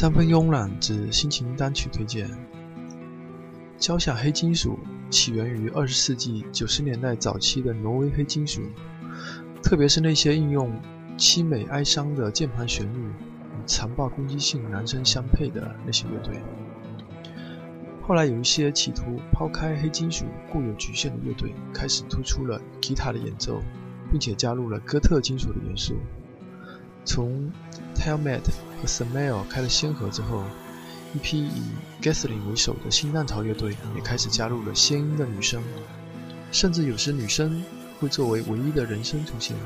三分慵懒之心情单曲推荐。交响黑金属起源于二十世纪九十年代早期的挪威黑金属，特别是那些应用凄美哀伤的键盘旋律与残暴攻击性男声相配的那些乐队。后来有一些企图抛开黑金属固有局限的乐队，开始突出了吉他的演奏，并且加入了哥特金属的元素。从 t e l m a t 和 Smell 开了先河之后，一批以 Gasoline 为首的新浪潮乐队也开始加入了鲜音的女声，甚至有时女声会作为唯一的人声出现。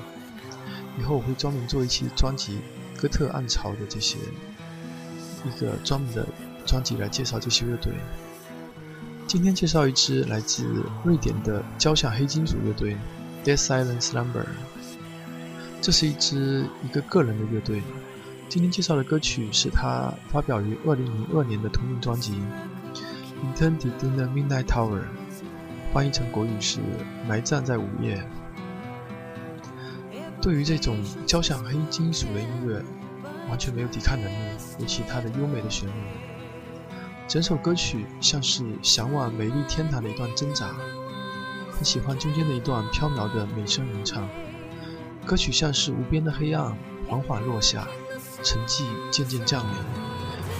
以后我会专门做一期专辑《哥特暗潮》的这些一个专门的专辑来介绍这些乐队。今天介绍一支来自瑞典的交响黑金属乐队 Death Silent Slumber。这是一支一个个人的乐队。今天介绍的歌曲是他发表于2002年的同名专辑《Intended in the Midnight Tower》，翻译成国语是《埋葬在午夜》。对于这种交响黑金属的音乐，完全没有抵抗能力，尤其它的优美的旋律。整首歌曲像是向往美丽天堂的一段挣扎。很喜欢中间的一段飘渺的美声吟唱。歌曲像是无边的黑暗缓缓落下，沉寂渐渐降临，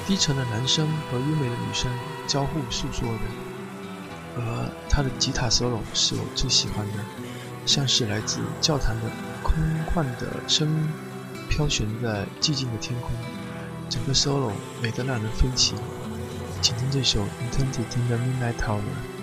低沉的男声和优美的女声交互诉说着，而他的吉他 solo 是我最喜欢的，像是来自教堂的空旷的声音飘悬在寂静的天空，整个 solo 美得让人飞起，请听这首 Intended in the Midnight Hour。